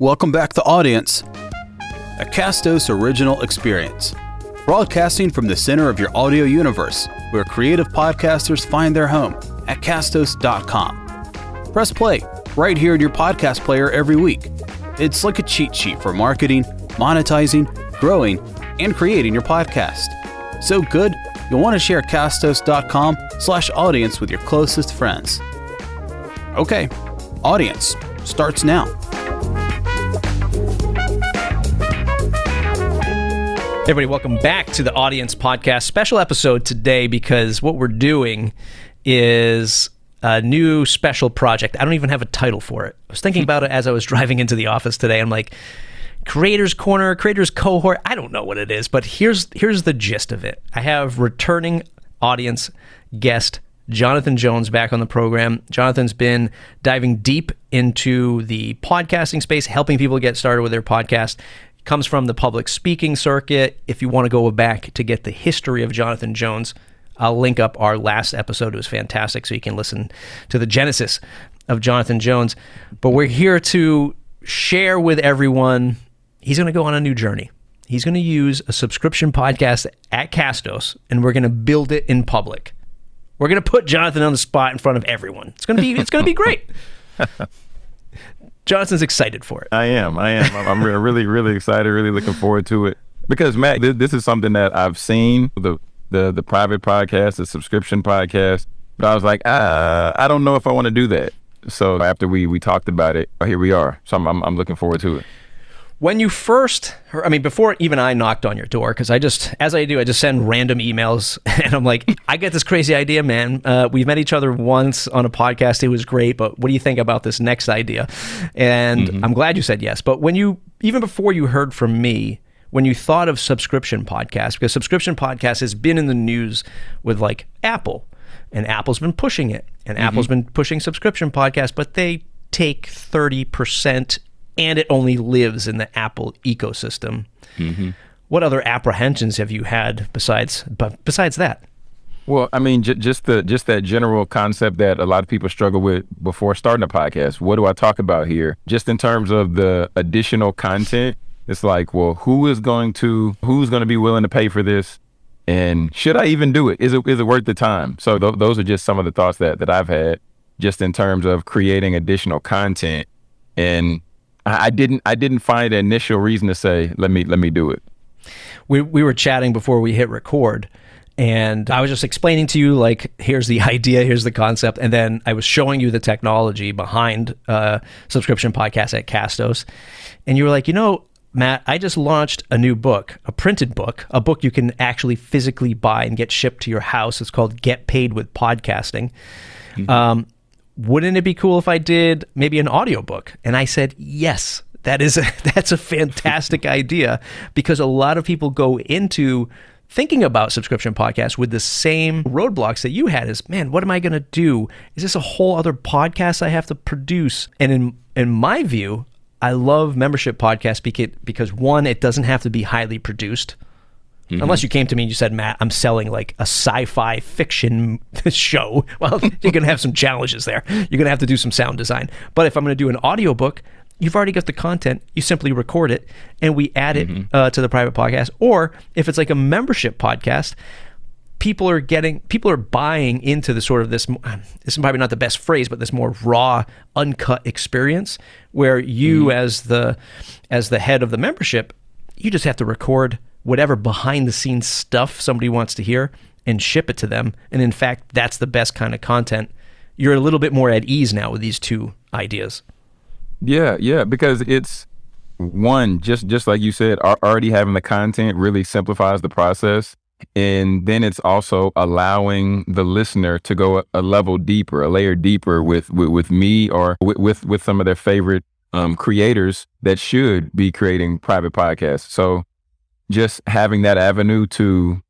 Welcome back to audience. A Castos original experience. Broadcasting from the center of your audio universe, where creative podcasters find their home at castos.com. Press play right here in your podcast player every week. It's like a cheat sheet for marketing, monetizing, growing, and creating your podcast. So good, you'll want to share castos.com slash audience with your closest friends. Okay, audience starts now. Everybody, welcome back to the Audience Podcast. Special episode today because what we're doing is a new special project. I don't even have a title for it. I was thinking about it as I was driving into the office today. I'm like, Creators Corner, Creators Cohort. I don't know what it is, but here's here's the gist of it. I have returning audience guest Jonathan Jones back on the program. Jonathan's been diving deep into the podcasting space, helping people get started with their podcast comes from the public speaking circuit. If you want to go back to get the history of Jonathan Jones, I'll link up our last episode. It was fantastic, so you can listen to the genesis of Jonathan Jones. But we're here to share with everyone. He's going to go on a new journey. He's going to use a subscription podcast at Castos, and we're going to build it in public. We're going to put Jonathan on the spot in front of everyone. It's going to be it's going to be great. Jonathan's excited for it. I am. I am. I'm really, really excited. Really looking forward to it because Matt, this is something that I've seen the the the private podcast, the subscription podcast, but I was like, ah, I don't know if I want to do that. So after we we talked about it, here we are. So I'm, I'm, I'm looking forward to it when you first i mean before even i knocked on your door because i just as i do i just send random emails and i'm like i get this crazy idea man uh, we've met each other once on a podcast it was great but what do you think about this next idea and mm-hmm. i'm glad you said yes but when you even before you heard from me when you thought of subscription podcast because subscription podcast has been in the news with like apple and apple's been pushing it and mm-hmm. apple's been pushing subscription podcast but they take 30% and it only lives in the Apple ecosystem. Mm-hmm. What other apprehensions have you had besides besides that? Well, I mean, j- just the just that general concept that a lot of people struggle with before starting a podcast. What do I talk about here? Just in terms of the additional content, it's like, well, who is going to who's going to be willing to pay for this? And should I even do it? Is it is it worth the time? So th- those are just some of the thoughts that that I've had, just in terms of creating additional content and I didn't I didn't find an initial reason to say let me let me do it. We we were chatting before we hit record and I was just explaining to you like here's the idea, here's the concept and then I was showing you the technology behind uh, subscription podcast at Castos and you were like, "You know, Matt, I just launched a new book, a printed book, a book you can actually physically buy and get shipped to your house. It's called Get Paid with Podcasting." Mm-hmm. Um, wouldn't it be cool if I did maybe an audiobook? And I said, yes, that is a, that's a fantastic idea because a lot of people go into thinking about subscription podcasts with the same roadblocks that you had is man what am i going to do? Is this a whole other podcast i have to produce? And in in my view i love membership podcasts because because one it doesn't have to be highly produced Mm-hmm. Unless you came to me and you said, Matt, I'm selling like a sci fi fiction show. Well, you're going to have some challenges there. You're going to have to do some sound design. But if I'm going to do an audiobook, you've already got the content. You simply record it and we add it mm-hmm. uh, to the private podcast. Or if it's like a membership podcast, people are getting people are buying into the sort of this this is probably not the best phrase but this more raw uncut experience where you mm. as the as the head of the membership you just have to record whatever behind the scenes stuff somebody wants to hear and ship it to them. And in fact, that's the best kind of content. You're a little bit more at ease now with these two ideas. Yeah, yeah, because it's one just just like you said, already having the content really simplifies the process. And then it's also allowing the listener to go a, level deeper, a layer deeper with with, with me or with, with, with some of their favorite um, creators that should be creating private podcasts. So just having that avenue to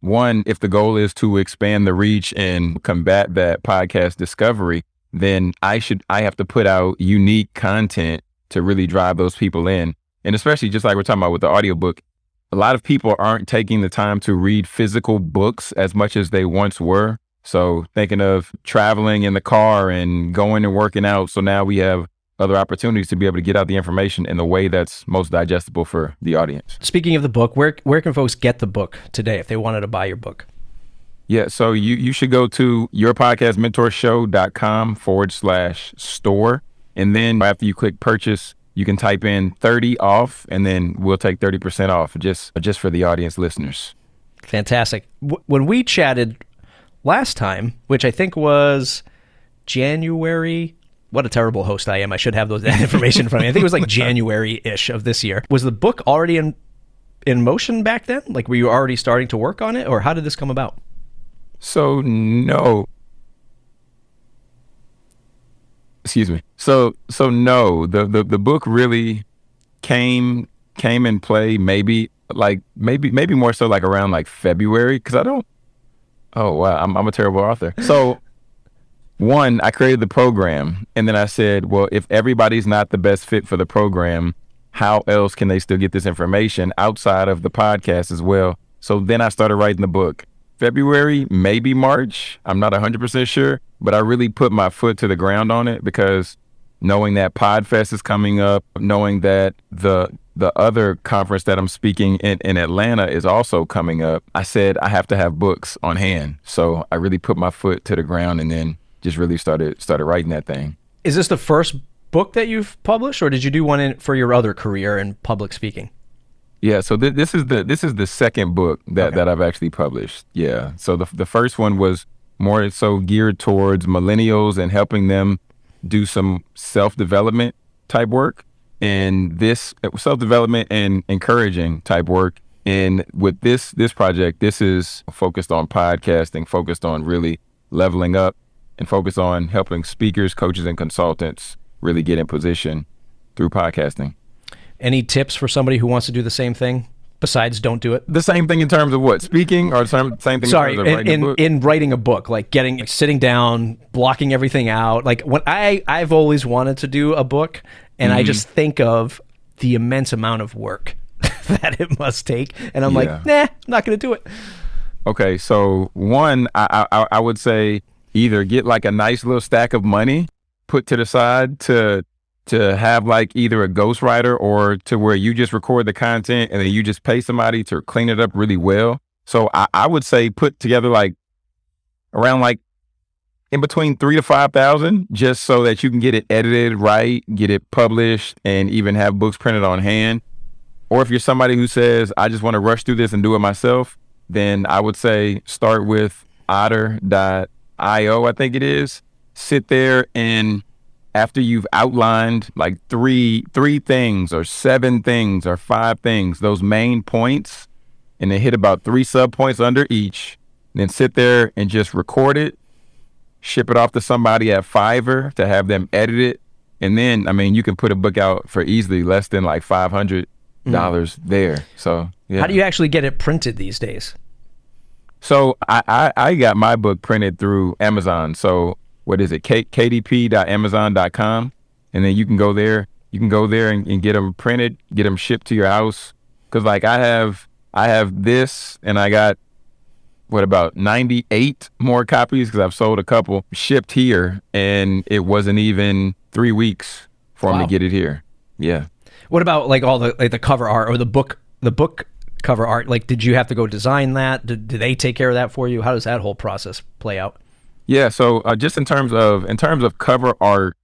one, if the goal is to expand the reach and combat that podcast discovery, then I should I have to put out unique content to really drive those people in. And especially just like we're talking about with the audiobook, a lot of people aren't taking the time to read physical books as much as they once were. So thinking of traveling in the car and going and working out. So now we have other opportunities to be able to get out the information in the way that's most digestible for the audience. Speaking of the book, where where can folks get the book today if they wanted to buy your book? Yeah, so you you should go to yourpodcastmentorshow.com forward slash store. And then after you click purchase, you can type in 30 off and then we'll take 30% off just just for the audience listeners. Fantastic. W- when we chatted last time, which I think was January. What a terrible host I am. I should have those that information from me. I think it was like January ish of this year. Was the book already in in motion back then? Like were you already starting to work on it or how did this come about? So no. Excuse me. So so no, the the, the book really came came in play maybe like maybe maybe more so like around like February cuz I don't Oh wow, I'm I'm a terrible author. So one, I created the program and then I said, well, if everybody's not the best fit for the program, how else can they still get this information outside of the podcast as well? So then I started writing the book. February, maybe March. I'm not 100% sure, but I really put my foot to the ground on it because knowing that Podfest is coming up, knowing that the the other conference that I'm speaking in, in Atlanta is also coming up, I said I have to have books on hand. So I really put my foot to the ground and then just really started started writing that thing. Is this the first book that you've published or did you do one in, for your other career in public speaking? Yeah, so th- this is the this is the second book that, okay. that I've actually published. Yeah, so the the first one was more so geared towards millennials and helping them do some self development type work, and this self development and encouraging type work. And with this this project, this is focused on podcasting, focused on really leveling up, and focus on helping speakers, coaches, and consultants really get in position through podcasting. Any tips for somebody who wants to do the same thing? Besides, don't do it. The same thing in terms of what speaking, or same same thing. Sorry, in in, in, in, writing a book, like getting like sitting down, blocking everything out. Like when I I've always wanted to do a book, and mm-hmm. I just think of the immense amount of work that it must take, and I'm yeah. like, nah, I'm not going to do it. Okay, so one, I, I I would say either get like a nice little stack of money put to the side to to have like either a ghostwriter or to where you just record the content and then you just pay somebody to clean it up really well. So I, I would say put together like around like in between three to five thousand, just so that you can get it edited right, get it published, and even have books printed on hand. Or if you're somebody who says, I just want to rush through this and do it myself, then I would say start with otter.io, I think it is. Sit there and after you've outlined like three three things or seven things or five things, those main points, and then hit about three sub points under each, then sit there and just record it, ship it off to somebody at Fiverr to have them edit it, and then I mean you can put a book out for easily less than like five hundred dollars mm. there. So yeah. How do you actually get it printed these days? So I, I, I got my book printed through Amazon. So what is it, K- kdp.amazon.com. And then you can go there. You can go there and, and get them printed, get them shipped to your house. Cause like I have, I have this and I got what about 98 more copies because I've sold a couple shipped here and it wasn't even three weeks for wow. me to get it here. Yeah. What about like all the like the cover art or the book the book cover art? Like, did you have to go design that? Did, did they take care of that for you? How does that whole process play out? Yeah, so uh, just in terms of in terms of cover art,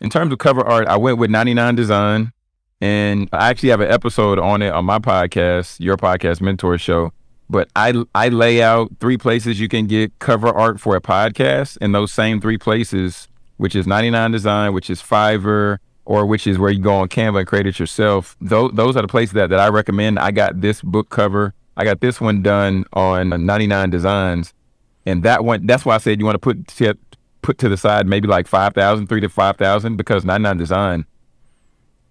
in terms of cover art, I went with 99 Design, and I actually have an episode on it on my podcast, your podcast mentor show. But I I lay out three places you can get cover art for a podcast, and those same three places, which is 99 Design, which is Fiverr, or which is where you go on Canva and create it yourself. Those those are the places that, that I recommend. I got this book cover. I got this one done on uh, 99 Designs and that one that's why I said you want to put to, put to the side maybe like five thousand, three to five thousand, because 99 Design,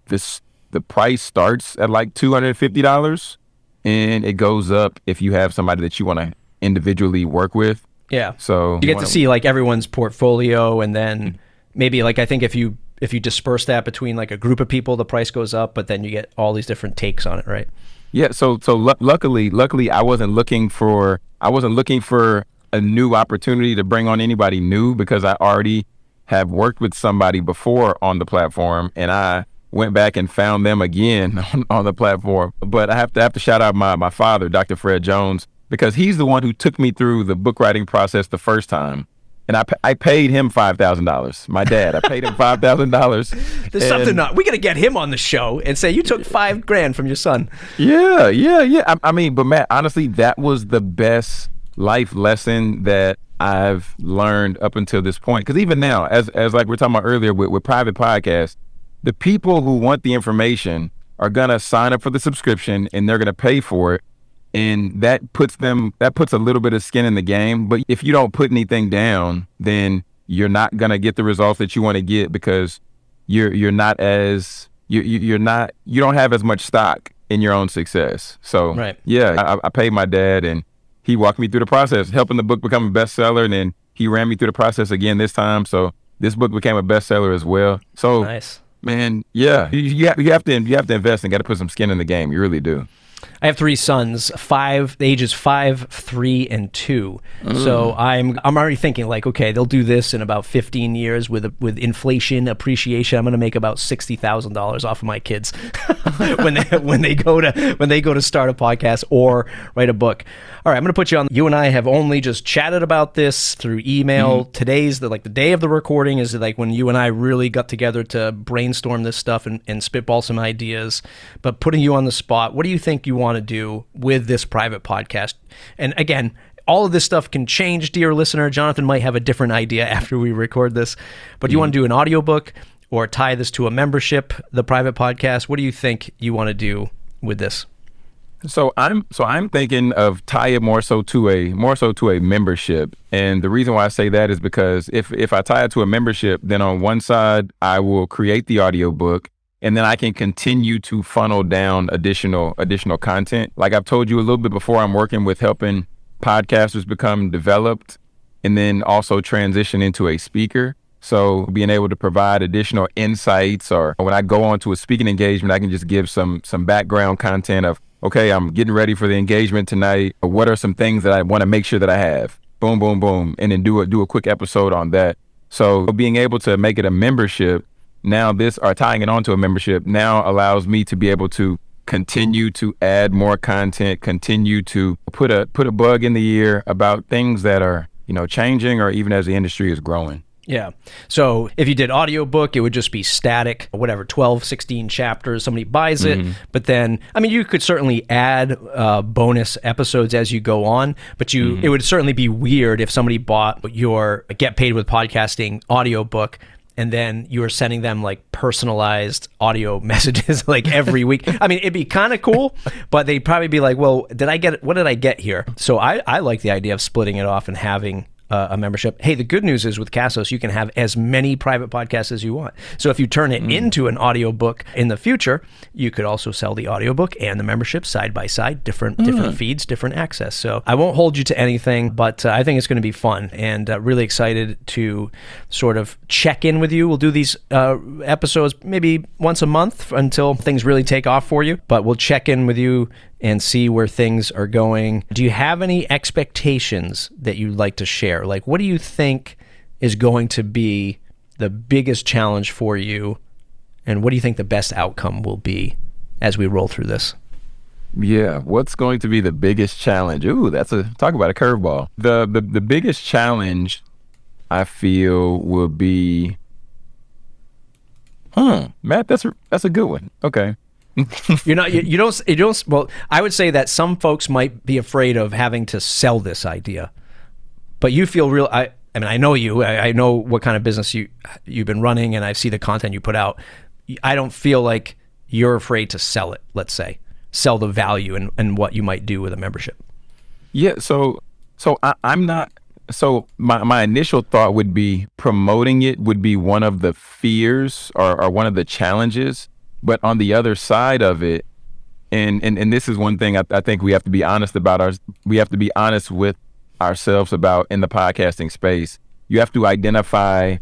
this the price starts at like two hundred and fifty dollars, and it goes up if you have somebody that you want to individually work with. Yeah. So you get to see like everyone's portfolio, and then maybe like I think if you if you disperse that between like a group of people, the price goes up, but then you get all these different takes on it, right? Yeah. So so l- luckily, luckily, I wasn't looking for I wasn't looking for a new opportunity to bring on anybody new because I already have worked with somebody before on the platform, and I went back and found them again on, on the platform. But I have to have to shout out my my father, Dr. Fred Jones, because he's the one who took me through the book writing process the first time. And I, I paid him five thousand dollars. My dad, I paid him five thousand dollars. There's something not. We got to get him on the show and say you took five grand from your son. Yeah, yeah, yeah. I, I mean, but Matt, honestly, that was the best life lesson that I've learned up until this point. Because even now, as as like we are talking about earlier with, with private podcasts, the people who want the information are gonna sign up for the subscription and they're gonna pay for it and that puts them that puts a little bit of skin in the game. But if you don't put anything down then you're not going to get the results that you want to get because you're you're not as you you're not you don't have as much stock in your own success. So right. yeah I, I paid my dad and he walked me through the process helping the book become a bestseller. And then he ran me through the process again this time. So this book became a bestseller as well. So nice. man yeah you, you, have, you have to you have to invest and got to put some skin in the game. You really do I have three sons, five ages five, three, and two. Mm. So I'm I'm already thinking like, okay, they'll do this in about 15 years with with inflation appreciation. I'm going to make about sixty thousand dollars off of my kids when they when they go to when they go to start a podcast or write a book. All right, I'm going to put you on. You and I have only just chatted about this through email. Mm-hmm. Today's the like the day of the recording is like when you and I really got together to brainstorm this stuff and, and spitball some ideas. But putting you on the spot, what do you think you want to do with this private podcast? And again, all of this stuff can change, dear listener. Jonathan might have a different idea after we record this. But do you mm-hmm. want to do an audiobook or tie this to a membership, the private podcast? What do you think you want to do with this? So I'm so I'm thinking of tie it more so to a more so to a membership. And the reason why I say that is because if if I tie it to a membership, then on one side I will create the audiobook and then I can continue to funnel down additional additional content. Like I've told you a little bit before, I'm working with helping podcasters become developed and then also transition into a speaker. So being able to provide additional insights or when I go on to a speaking engagement, I can just give some some background content of okay, I'm getting ready for the engagement tonight. What are some things that I want to make sure that I have? Boom, boom, boom, and then do a do a quick episode on that. So being able to make it a membership now, this or tying it onto a membership now allows me to be able to continue to add more content, continue to put a put a bug in the ear about things that are you know changing or even as the industry is growing. Yeah. So if you did audiobook, it would just be static, whatever, 12, 16 chapters. Somebody buys it. Mm-hmm. But then, I mean, you could certainly add uh, bonus episodes as you go on, but you mm-hmm. it would certainly be weird if somebody bought your Get Paid with Podcasting audiobook and then you were sending them like personalized audio messages like every week. I mean, it'd be kind of cool, but they'd probably be like, "Well, did I get what did I get here?" So I I like the idea of splitting it off and having uh, a membership. Hey, the good news is with Castos, you can have as many private podcasts as you want. So if you turn it mm. into an audiobook in the future, you could also sell the audiobook and the membership side by side, different mm. different feeds, different access. So I won't hold you to anything, but uh, I think it's going to be fun and uh, really excited to sort of check in with you. We'll do these uh, episodes maybe once a month until things really take off for you, but we'll check in with you and see where things are going. Do you have any expectations that you'd like to share? Like, what do you think is going to be the biggest challenge for you? And what do you think the best outcome will be as we roll through this? Yeah, what's going to be the biggest challenge? Ooh, that's a talk about a curveball. The the, the biggest challenge I feel will be Hmm, Matt, that's a that's a good one. Okay. you're not you, you, don't you don't well i would say that some folks might be afraid of having to sell this idea but you feel real i i mean i know you I, I, know what kind of business you you've been running and i see the content you put out. I don't feel like you're afraid to sell it let's say sell the value and, and what you might do with a membership. Yeah so so I, i'm not so my, my initial thought would be promoting it would be one of the fears or, or one of the challenges but on the other side of it, and and, and this is one thing I, I think we have to be honest about our we have to be honest with ourselves about in the podcasting space. You have to identify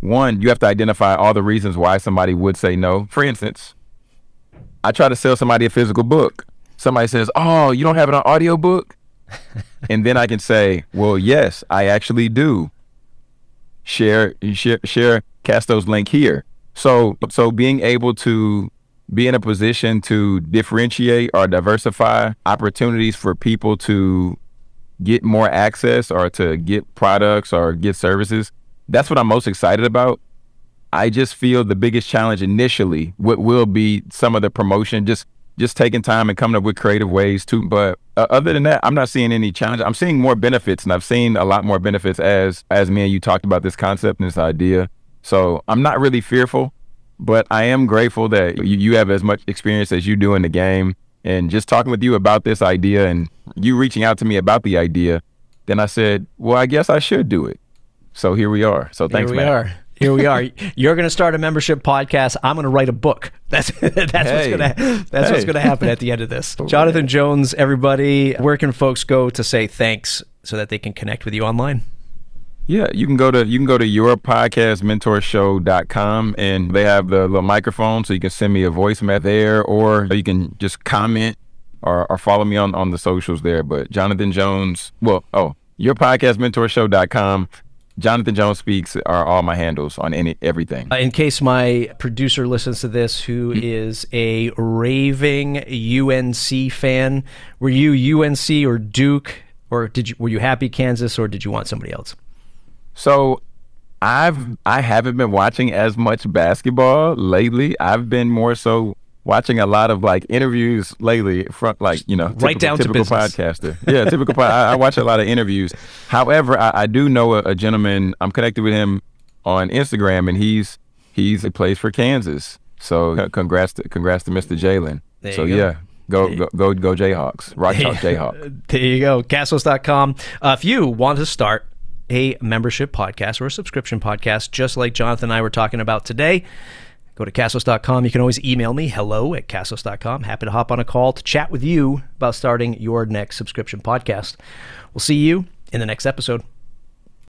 one, you have to identify all the reasons why somebody would say no. For instance, I try to sell somebody a physical book. Somebody says, "Oh, you don't have an audio book?" and then I can say, "Well, yes, I actually do." share share share Castos link here. So so being able to be in a position to differentiate or diversify opportunities for people to get more access or to get products or get services. That's what I'm most excited about. I just feel the biggest challenge initially what will be some of the promotion, just just taking time and coming up with creative ways to. But uh, other than that, I'm not seeing any challenge. I'm seeing more benefits, and I've seen a lot more benefits as as me and you talked about this concept and this idea. So I'm not really fearful, but I am grateful that you, you have as much experience as you do in the game. And just talking with you about this idea and you reaching out to me about the idea, then I said, well, I guess I should do it. So here we are. So thanks, man. Here we are. Here we are. You're going to start a membership podcast. I'm going to write a book. That's that's what's going to that's what's going to happen at the end of this. Jonathan Jones, everybody, where can folks go to say thanks so that they can connect with you online? Yeah, you can go to you can go to yourpodcastmentorshow.com and they have the little microphone so you can send me a voice message there or you can just comment or, or follow me on, on the socials there. But Jonathan Jones, well, oh, your podcast yourpodcastmentorshow.com. Jonathan Jones speaks are all my handles on any everything. Uh, in case my producer listens to this, who is a raving UNC fan, were you UNC or Duke, or did you were you happy Kansas, or did you want somebody else? So I've I haven't been watching as much basketball lately. I've been more so watching a lot of like interviews lately from like you know Right typical, down to typical business. podcaster. Yeah, typical. pod, I, I watch a lot of interviews. However, I, I do know a, a gentleman. I'm connected with him on Instagram, and he's he's he plays for Kansas. So congrats to congrats to Mr. Jalen. So go. yeah, go go go go Jayhawks. Rock Chalk Jayhawk. There you go. Castos.com. Uh, if you want to start a membership podcast or a subscription podcast, just like Jonathan and I were talking about today, go to Castos.com. You can always email me, hello at Castos.com. Happy to hop on a call to chat with you about starting your next subscription podcast. We'll see you in the next episode.